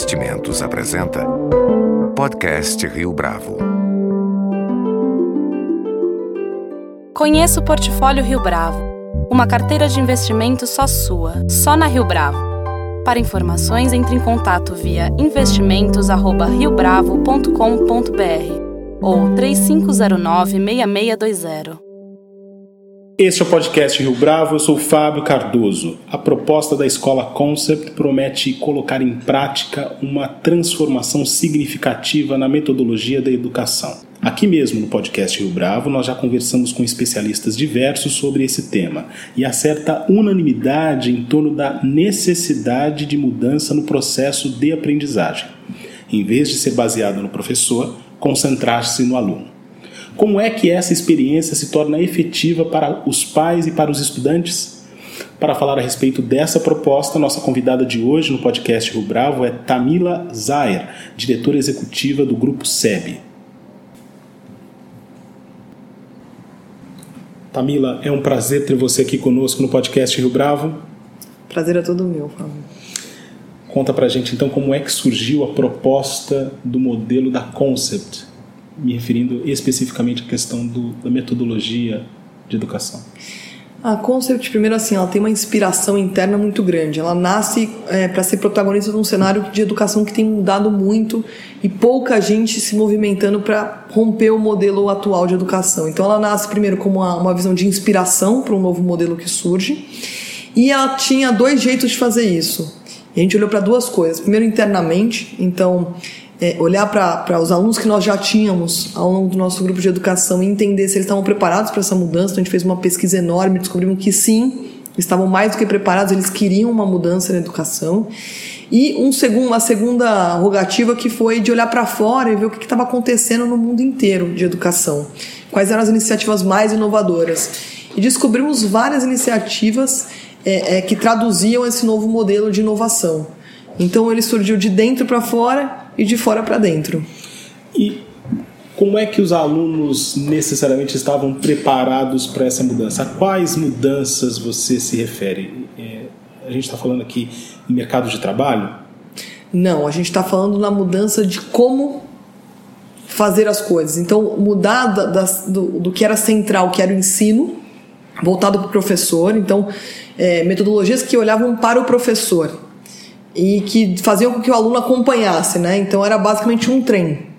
Investimentos apresenta Podcast Rio Bravo. Conheça o Portfólio Rio Bravo, uma carteira de investimentos só sua, só na Rio Bravo. Para informações, entre em contato via investimentos@riobravo.com.br ou 3509-6620. Este é o podcast Rio Bravo, eu sou Fábio Cardoso. A proposta da escola Concept promete colocar em prática uma transformação significativa na metodologia da educação. Aqui mesmo no podcast Rio Bravo, nós já conversamos com especialistas diversos sobre esse tema e há certa unanimidade em torno da necessidade de mudança no processo de aprendizagem. Em vez de ser baseado no professor, concentrar-se no aluno. Como é que essa experiência se torna efetiva para os pais e para os estudantes? Para falar a respeito dessa proposta, nossa convidada de hoje no podcast Rio Bravo é Tamila Zayer, diretora executiva do Grupo SEB. Tamila, é um prazer ter você aqui conosco no podcast Rio Bravo. Prazer é todo meu, Fábio. Conta pra gente então como é que surgiu a proposta do modelo da Concept me referindo especificamente à questão do, da metodologia de educação? A Concept, primeiro assim, ela tem uma inspiração interna muito grande. Ela nasce é, para ser protagonista de um cenário de educação que tem mudado muito e pouca gente se movimentando para romper o modelo atual de educação. Então ela nasce primeiro como uma, uma visão de inspiração para um novo modelo que surge e ela tinha dois jeitos de fazer isso. E a gente olhou para duas coisas. Primeiro, internamente, então é, olhar para os alunos que nós já tínhamos ao longo do nosso grupo de educação e entender se eles estavam preparados para essa mudança. Então, a gente fez uma pesquisa enorme, descobrimos que sim, estavam mais do que preparados, eles queriam uma mudança na educação. E um segundo, uma segunda rogativa que foi de olhar para fora e ver o que estava acontecendo no mundo inteiro de educação. Quais eram as iniciativas mais inovadoras. E descobrimos várias iniciativas é, é, que traduziam esse novo modelo de inovação. Então ele surgiu de dentro para fora e de fora para dentro. E como é que os alunos necessariamente estavam preparados para essa mudança? A quais mudanças você se refere? É, a gente está falando aqui em mercado de trabalho? Não, a gente está falando na mudança de como fazer as coisas. Então, mudar da, da, do, do, que era central, que era o ensino, voltado para o professor. Então, é, metodologias que olhavam para o professor e que faziam com que o aluno acompanhasse, né? Então era basicamente um trem.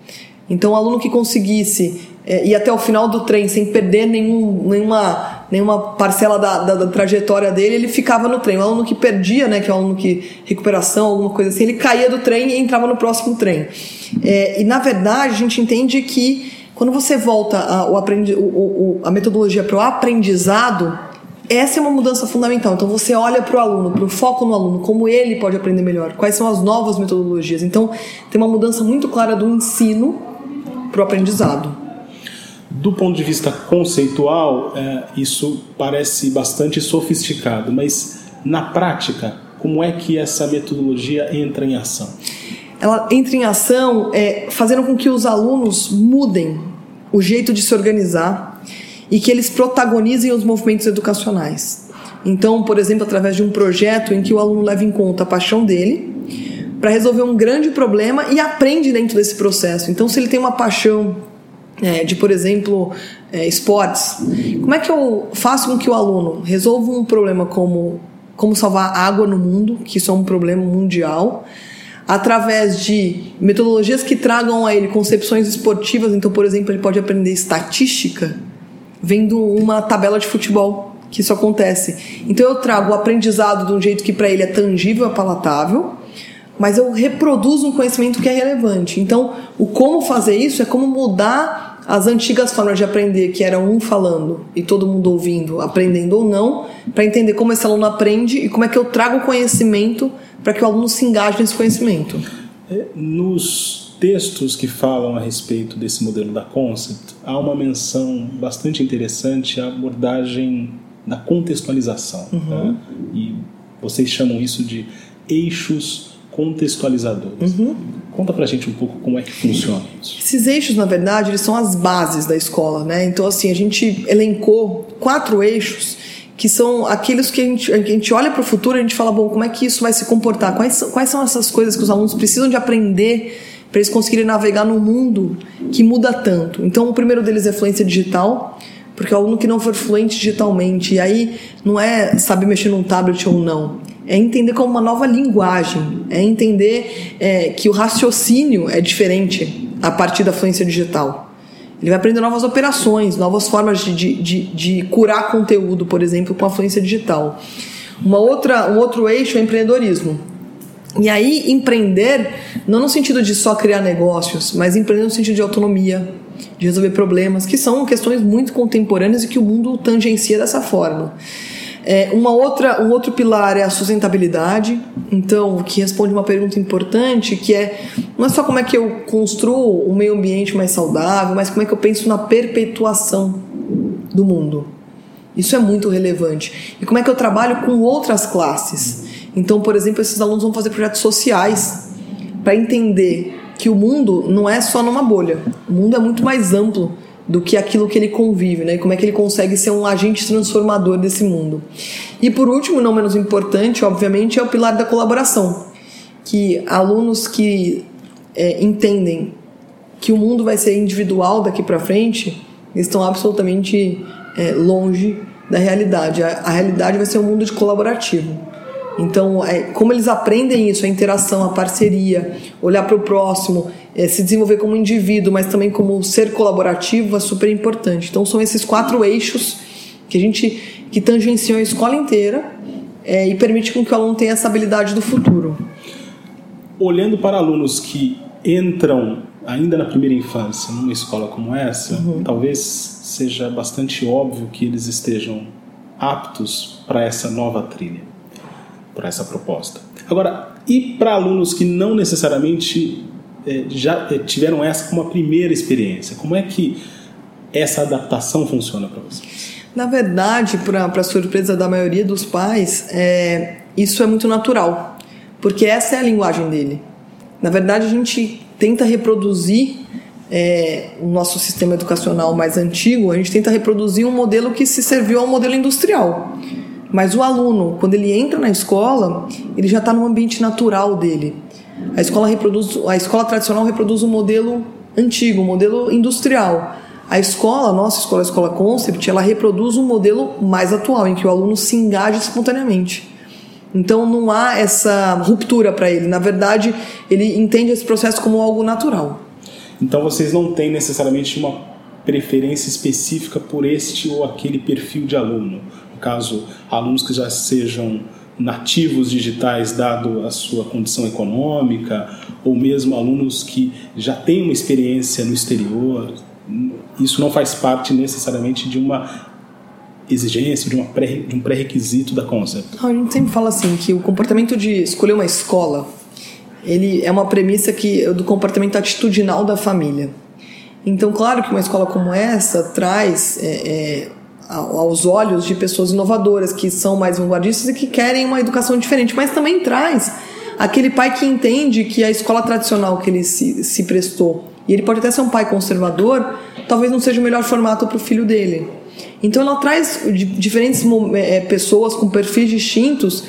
Então o aluno que conseguisse é, ir até o final do trem sem perder nenhum, nenhuma, nenhuma parcela da, da, da, trajetória dele, ele ficava no trem. O aluno que perdia, né, que é o aluno que recuperação, alguma coisa assim, ele caía do trem e entrava no próximo trem. É, e na verdade a gente entende que quando você volta a, o aprendi, o, o, a metodologia para o aprendizado essa é uma mudança fundamental. Então você olha para o aluno, para o foco no aluno, como ele pode aprender melhor, quais são as novas metodologias. Então tem uma mudança muito clara do ensino para o aprendizado. Do ponto de vista conceitual, é, isso parece bastante sofisticado, mas na prática, como é que essa metodologia entra em ação? Ela entra em ação é, fazendo com que os alunos mudem o jeito de se organizar, e que eles protagonizem os movimentos educacionais. Então, por exemplo, através de um projeto em que o aluno leva em conta a paixão dele para resolver um grande problema e aprende dentro desse processo. Então, se ele tem uma paixão é, de, por exemplo, é, esportes, como é que eu faço com que o aluno resolva um problema como como salvar água no mundo, que isso é um problema mundial, através de metodologias que tragam a ele concepções esportivas. Então, por exemplo, ele pode aprender estatística vendo uma tabela de futebol que isso acontece. Então eu trago o aprendizado de um jeito que para ele é tangível, é palatável, mas eu reproduzo um conhecimento que é relevante. Então, o como fazer isso é como mudar as antigas formas de aprender, que era um falando e todo mundo ouvindo, aprendendo ou não, para entender como esse aluno aprende e como é que eu trago conhecimento para que o aluno se engaje nesse conhecimento. É, nos textos que falam a respeito desse modelo da Concept, há uma menção bastante interessante à abordagem da contextualização. Uhum. Né? E vocês chamam isso de eixos contextualizadores. Uhum. Conta pra gente um pouco como é que funciona isso. Esses eixos, na verdade, eles são as bases da escola, né? Então, assim, a gente elencou quatro eixos que são aqueles que a gente, a gente olha para o futuro e a gente fala, bom, como é que isso vai se comportar? Quais, quais são essas coisas que os alunos precisam de aprender para eles conseguirem navegar no mundo que muda tanto? Então, o primeiro deles é fluência digital, porque o aluno que não for fluente digitalmente, e aí não é saber mexer num tablet ou não, é entender como uma nova linguagem, é entender é, que o raciocínio é diferente a partir da fluência digital. Ele vai aprender novas operações, novas formas de, de, de, curar conteúdo, por exemplo, com a fluência digital. Uma outra, um outro eixo é empreendedorismo. E aí, empreender, não no sentido de só criar negócios, mas empreender no sentido de autonomia, de resolver problemas, que são questões muito contemporâneas e que o mundo tangencia dessa forma. É, uma outra, um outro pilar é a sustentabilidade, então que responde uma pergunta importante que é não é só como é que eu construo um meio ambiente mais saudável, mas como é que eu penso na perpetuação do mundo. Isso é muito relevante. E como é que eu trabalho com outras classes? Então, por exemplo, esses alunos vão fazer projetos sociais para entender que o mundo não é só numa bolha. O mundo é muito mais amplo do que aquilo que ele convive, né? Como é que ele consegue ser um agente transformador desse mundo. E por último, não menos importante, obviamente, é o pilar da colaboração, que alunos que é, entendem que o mundo vai ser individual daqui para frente estão absolutamente é, longe da realidade. A, a realidade vai ser um mundo de colaborativo. Então, é, como eles aprendem isso, a interação, a parceria, olhar para o próximo, é, se desenvolver como indivíduo, mas também como ser colaborativo, é super importante. Então, são esses quatro eixos que a gente que tangenciam a escola inteira é, e permite com que o aluno tenha essa habilidade do futuro. Olhando para alunos que entram ainda na primeira infância numa escola como essa, uhum. talvez seja bastante óbvio que eles estejam aptos para essa nova trilha para essa proposta. Agora, e para alunos que não necessariamente é, já é, tiveram essa como a primeira experiência, como é que essa adaptação funciona para vocês? Na verdade, para surpresa da maioria dos pais, é, isso é muito natural, porque essa é a linguagem dele. Na verdade, a gente tenta reproduzir é, o nosso sistema educacional mais antigo, a gente tenta reproduzir um modelo que se serviu ao modelo industrial. Mas o aluno, quando ele entra na escola, ele já está no ambiente natural dele. A escola reproduz, a escola tradicional reproduz um modelo antigo, um modelo industrial. A escola, a nossa escola, a escola Concept, ela reproduz um modelo mais atual, em que o aluno se engaja espontaneamente. Então não há essa ruptura para ele. Na verdade, ele entende esse processo como algo natural. Então vocês não têm necessariamente uma preferência específica por este ou aquele perfil de aluno caso alunos que já sejam nativos digitais, dado a sua condição econômica, ou mesmo alunos que já têm uma experiência no exterior. Isso não faz parte necessariamente de uma exigência, de, uma pré, de um pré-requisito da Concept. A gente sempre fala assim que o comportamento de escolher uma escola ele é uma premissa que do comportamento atitudinal da família. Então, claro que uma escola como essa traz é, é, aos olhos de pessoas inovadoras, que são mais vanguardistas e que querem uma educação diferente, mas também traz aquele pai que entende que a escola tradicional que ele se, se prestou, e ele pode até ser um pai conservador, talvez não seja o melhor formato para o filho dele. Então ela traz diferentes é, pessoas com perfis distintos.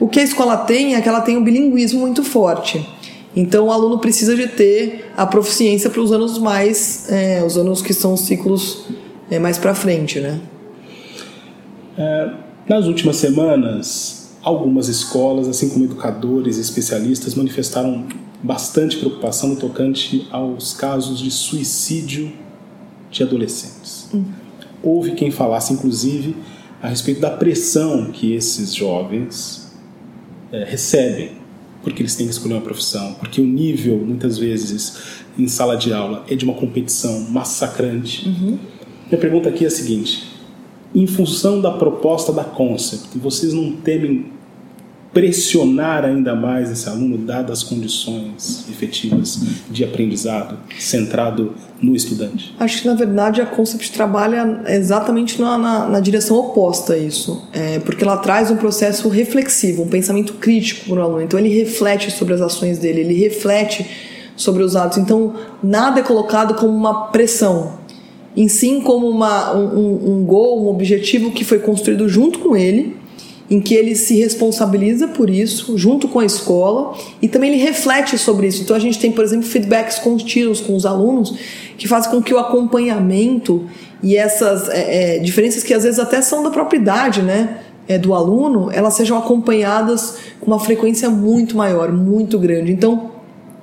O que a escola tem é que ela tem um bilinguismo muito forte. Então o aluno precisa de ter a proficiência para os anos mais, é, os anos que são ciclos é, mais para frente, né? É, nas últimas semanas, algumas escolas, assim como educadores e especialistas, manifestaram bastante preocupação no tocante aos casos de suicídio de adolescentes. Uhum. Houve quem falasse, inclusive, a respeito da pressão que esses jovens é, recebem porque eles têm que escolher uma profissão, porque o nível, muitas vezes, em sala de aula é de uma competição massacrante. Uhum. Minha pergunta aqui é a seguinte: em função da proposta da Concept, vocês não temem pressionar ainda mais esse aluno, dadas as condições efetivas de aprendizado centrado no estudante? Acho que, na verdade, a Concept trabalha exatamente na, na, na direção oposta a isso, é, porque ela traz um processo reflexivo, um pensamento crítico para o aluno. Então, ele reflete sobre as ações dele, ele reflete sobre os atos. Então, nada é colocado como uma pressão em sim como uma, um, um gol, um objetivo que foi construído junto com ele, em que ele se responsabiliza por isso, junto com a escola, e também ele reflete sobre isso. Então a gente tem, por exemplo, feedbacks contínuos com os alunos que fazem com que o acompanhamento e essas é, é, diferenças que às vezes até são da própria idade, né? É, do aluno, elas sejam acompanhadas com uma frequência muito maior, muito grande. Então,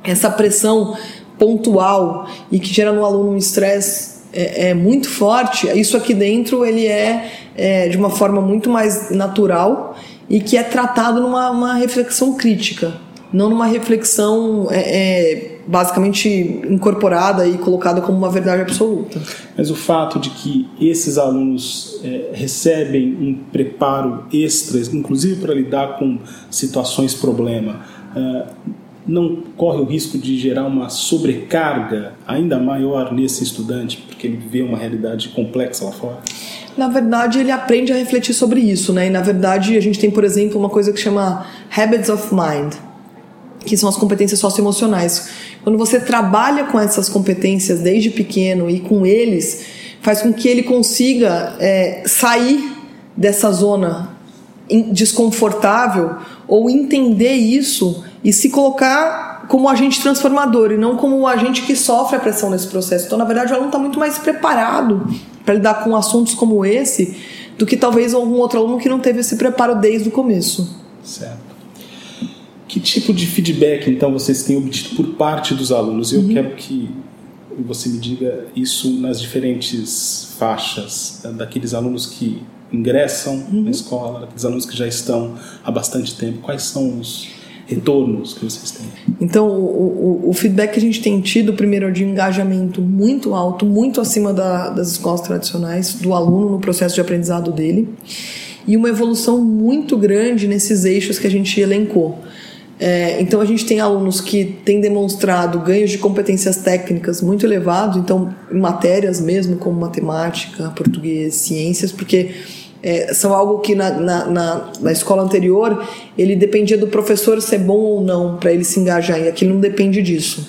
essa pressão pontual e que gera no aluno um estresse é, é, muito forte, isso aqui dentro ele é, é, de uma forma muito mais natural e que é tratado numa reflexão crítica, não numa reflexão é, é, basicamente incorporada e colocada como uma verdade absoluta. Mas o fato de que esses alunos é, recebem um preparo extra, inclusive para lidar com situações problema, é, não corre o risco de gerar uma sobrecarga ainda maior nesse estudante, porque ele vê uma realidade complexa lá fora? Na verdade, ele aprende a refletir sobre isso, né? E na verdade, a gente tem, por exemplo, uma coisa que chama Habits of Mind, que são as competências socioemocionais. Quando você trabalha com essas competências desde pequeno e com eles, faz com que ele consiga é, sair dessa zona desconfortável ou entender isso e se colocar como agente transformador e não como o agente que sofre a pressão nesse processo. Então, na verdade, o aluno está muito mais preparado para lidar com assuntos como esse do que talvez algum outro aluno que não teve esse preparo desde o começo. Certo. Que tipo de feedback, então, vocês têm obtido por parte dos alunos? Eu uhum. quero que você me diga isso nas diferentes faixas daqueles alunos que ingressam uhum. na escola, daqueles alunos que já estão há bastante tempo. Quais são os retornos que vocês têm? Então, o, o, o, feedback que a gente tem tido, primeiro, é de engajamento muito alto, muito acima da, das escolas tradicionais, do aluno no processo de aprendizado dele, e uma evolução muito grande nesses eixos que a gente elencou. É, então, a gente tem alunos que têm demonstrado ganhos de competências técnicas muito elevados, então, em matérias mesmo, como matemática, português, ciências, porque é, são algo que na, na, na, na, escola anterior ele dependia do professor ser bom ou não para ele se engajar, e aqui não depende disso.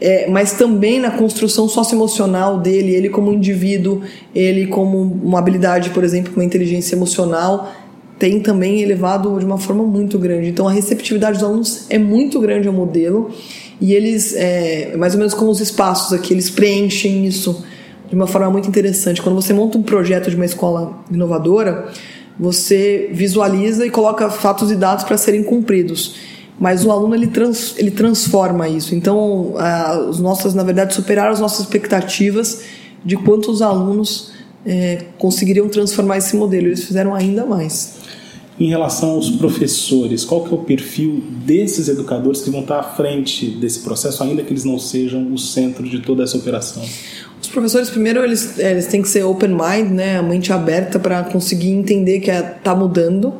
É, mas também na construção socioemocional dele, ele como indivíduo, ele como uma habilidade, por exemplo, uma inteligência emocional, tem também elevado de uma forma muito grande. Então a receptividade dos alunos é muito grande ao modelo e eles, é, mais ou menos como os espaços aqui, eles preenchem isso de uma forma muito interessante. Quando você monta um projeto de uma escola inovadora, você visualiza e coloca fatos e dados para serem cumpridos. Mas o aluno ele, trans, ele transforma isso. Então, os nossos, na verdade, superaram as nossas expectativas de quantos alunos é, conseguiriam transformar esse modelo. Eles fizeram ainda mais. Em relação aos professores, qual que é o perfil desses educadores que vão estar à frente desse processo, ainda que eles não sejam o centro de toda essa operação? Os professores, primeiro, eles, eles têm que ser open mind, né? A mente aberta para conseguir entender que está mudando.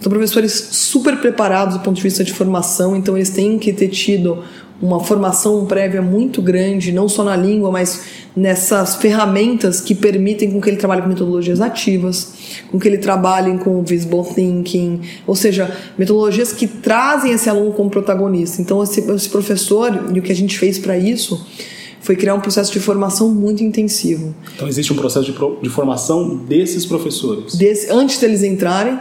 São professores super preparados do ponto de vista de formação, então eles têm que ter tido uma formação prévia muito grande, não só na língua, mas nessas ferramentas que permitem com que ele trabalhe com metodologias ativas, com que ele trabalhe com visible thinking, ou seja, metodologias que trazem esse aluno como protagonista. Então, esse, esse professor, e o que a gente fez para isso, foi criar um processo de formação muito intensivo. Então existe um processo de, pro, de formação desses professores? Antes deles entrarem,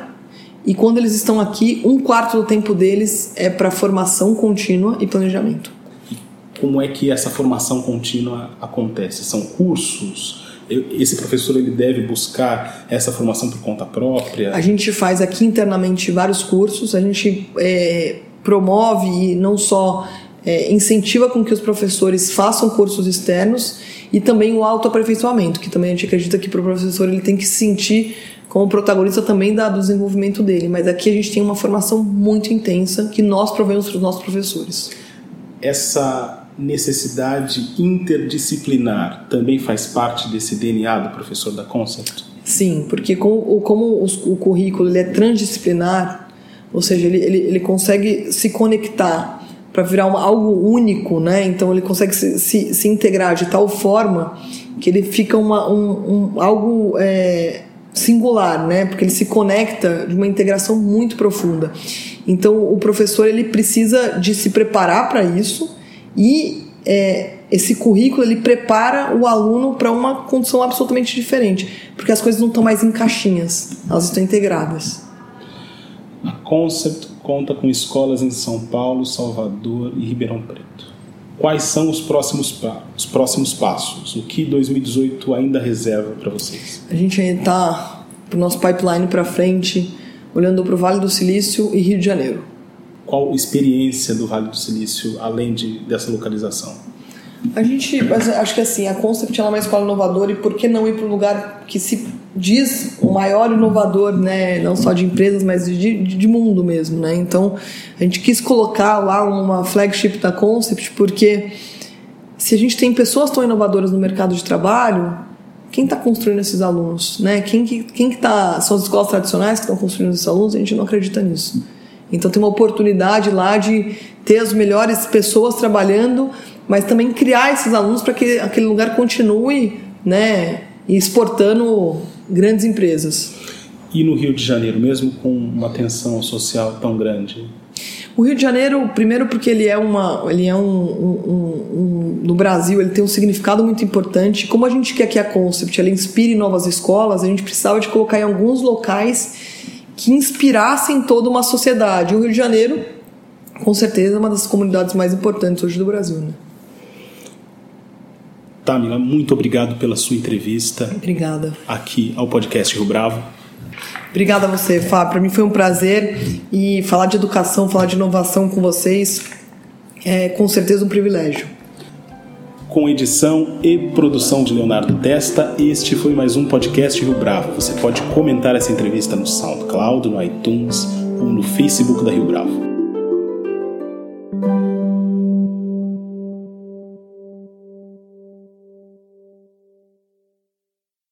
e quando eles estão aqui, um quarto do tempo deles é para formação contínua e planejamento. E como é que essa formação contínua acontece? São cursos? Esse professor ele deve buscar essa formação por conta própria? A gente faz aqui internamente vários cursos, a gente é, promove não só é, incentiva com que os professores façam cursos externos e também o autoaperfeiçoamento, que também a gente acredita que para o professor ele tem que se sentir como protagonista também da, do desenvolvimento dele. Mas aqui a gente tem uma formação muito intensa que nós provemos para os nossos professores. Essa necessidade interdisciplinar também faz parte desse DNA do professor da Concept? Sim, porque como, como o, currículo ele é transdisciplinar, ou seja, ele, ele, ele consegue se conectar para virar uma, algo único, né? Então ele consegue se, se, se, integrar de tal forma que ele fica uma, um, um algo é, singular, né? Porque ele se conecta de uma integração muito profunda. Então o professor ele precisa de se preparar para isso e é, esse currículo ele prepara o aluno para uma condição absolutamente diferente, porque as coisas não estão mais em caixinhas, elas estão integradas. A Concept conta com escolas em São Paulo, Salvador e Ribeirão Preto. Quais são os próximos, os próximos passos? O que 2018 ainda reserva para vocês? A gente ainda está para o nosso pipeline para frente, olhando para o Vale do Silício e Rio de Janeiro qual experiência do Vale do Silício além de, dessa localização? A gente, acho que assim, a Concept é uma escola inovadora e por que não ir para um lugar que se diz o maior inovador, né, não só de empresas, mas de, de, mundo mesmo, né? Então, a gente quis colocar lá uma flagship da Concept porque se a gente tem pessoas tão inovadoras no mercado de trabalho, quem está construindo esses alunos, né? Quem que quem que tá são as escolas tradicionais que estão construindo esses alunos? A gente não acredita nisso. Então tem uma oportunidade lá de ter as melhores pessoas trabalhando, mas também criar esses alunos para que aquele lugar continue, né, exportando grandes empresas. E no Rio de Janeiro, mesmo com uma tensão social tão grande? O Rio de Janeiro, primeiro porque ele é uma, ele é um, um, um, no Brasil ele tem um significado muito importante. Como a gente quer que a Concept ela inspire novas escolas, a gente precisava de colocar em alguns locais que inspirassem toda uma sociedade. O Rio de Janeiro, com certeza, é uma das comunidades mais importantes hoje do Brasil. Né? Tamila, muito obrigado pela sua entrevista. Obrigada. Aqui ao podcast Rio Bravo. Obrigada a você, Fábio. Para mim foi um prazer e falar de educação, falar de inovação com vocês é com certeza um privilégio com edição e produção de Leonardo Testa. Este foi mais um podcast Rio Bravo. Você pode comentar essa entrevista no SoundCloud, no iTunes ou no Facebook da Rio Bravo.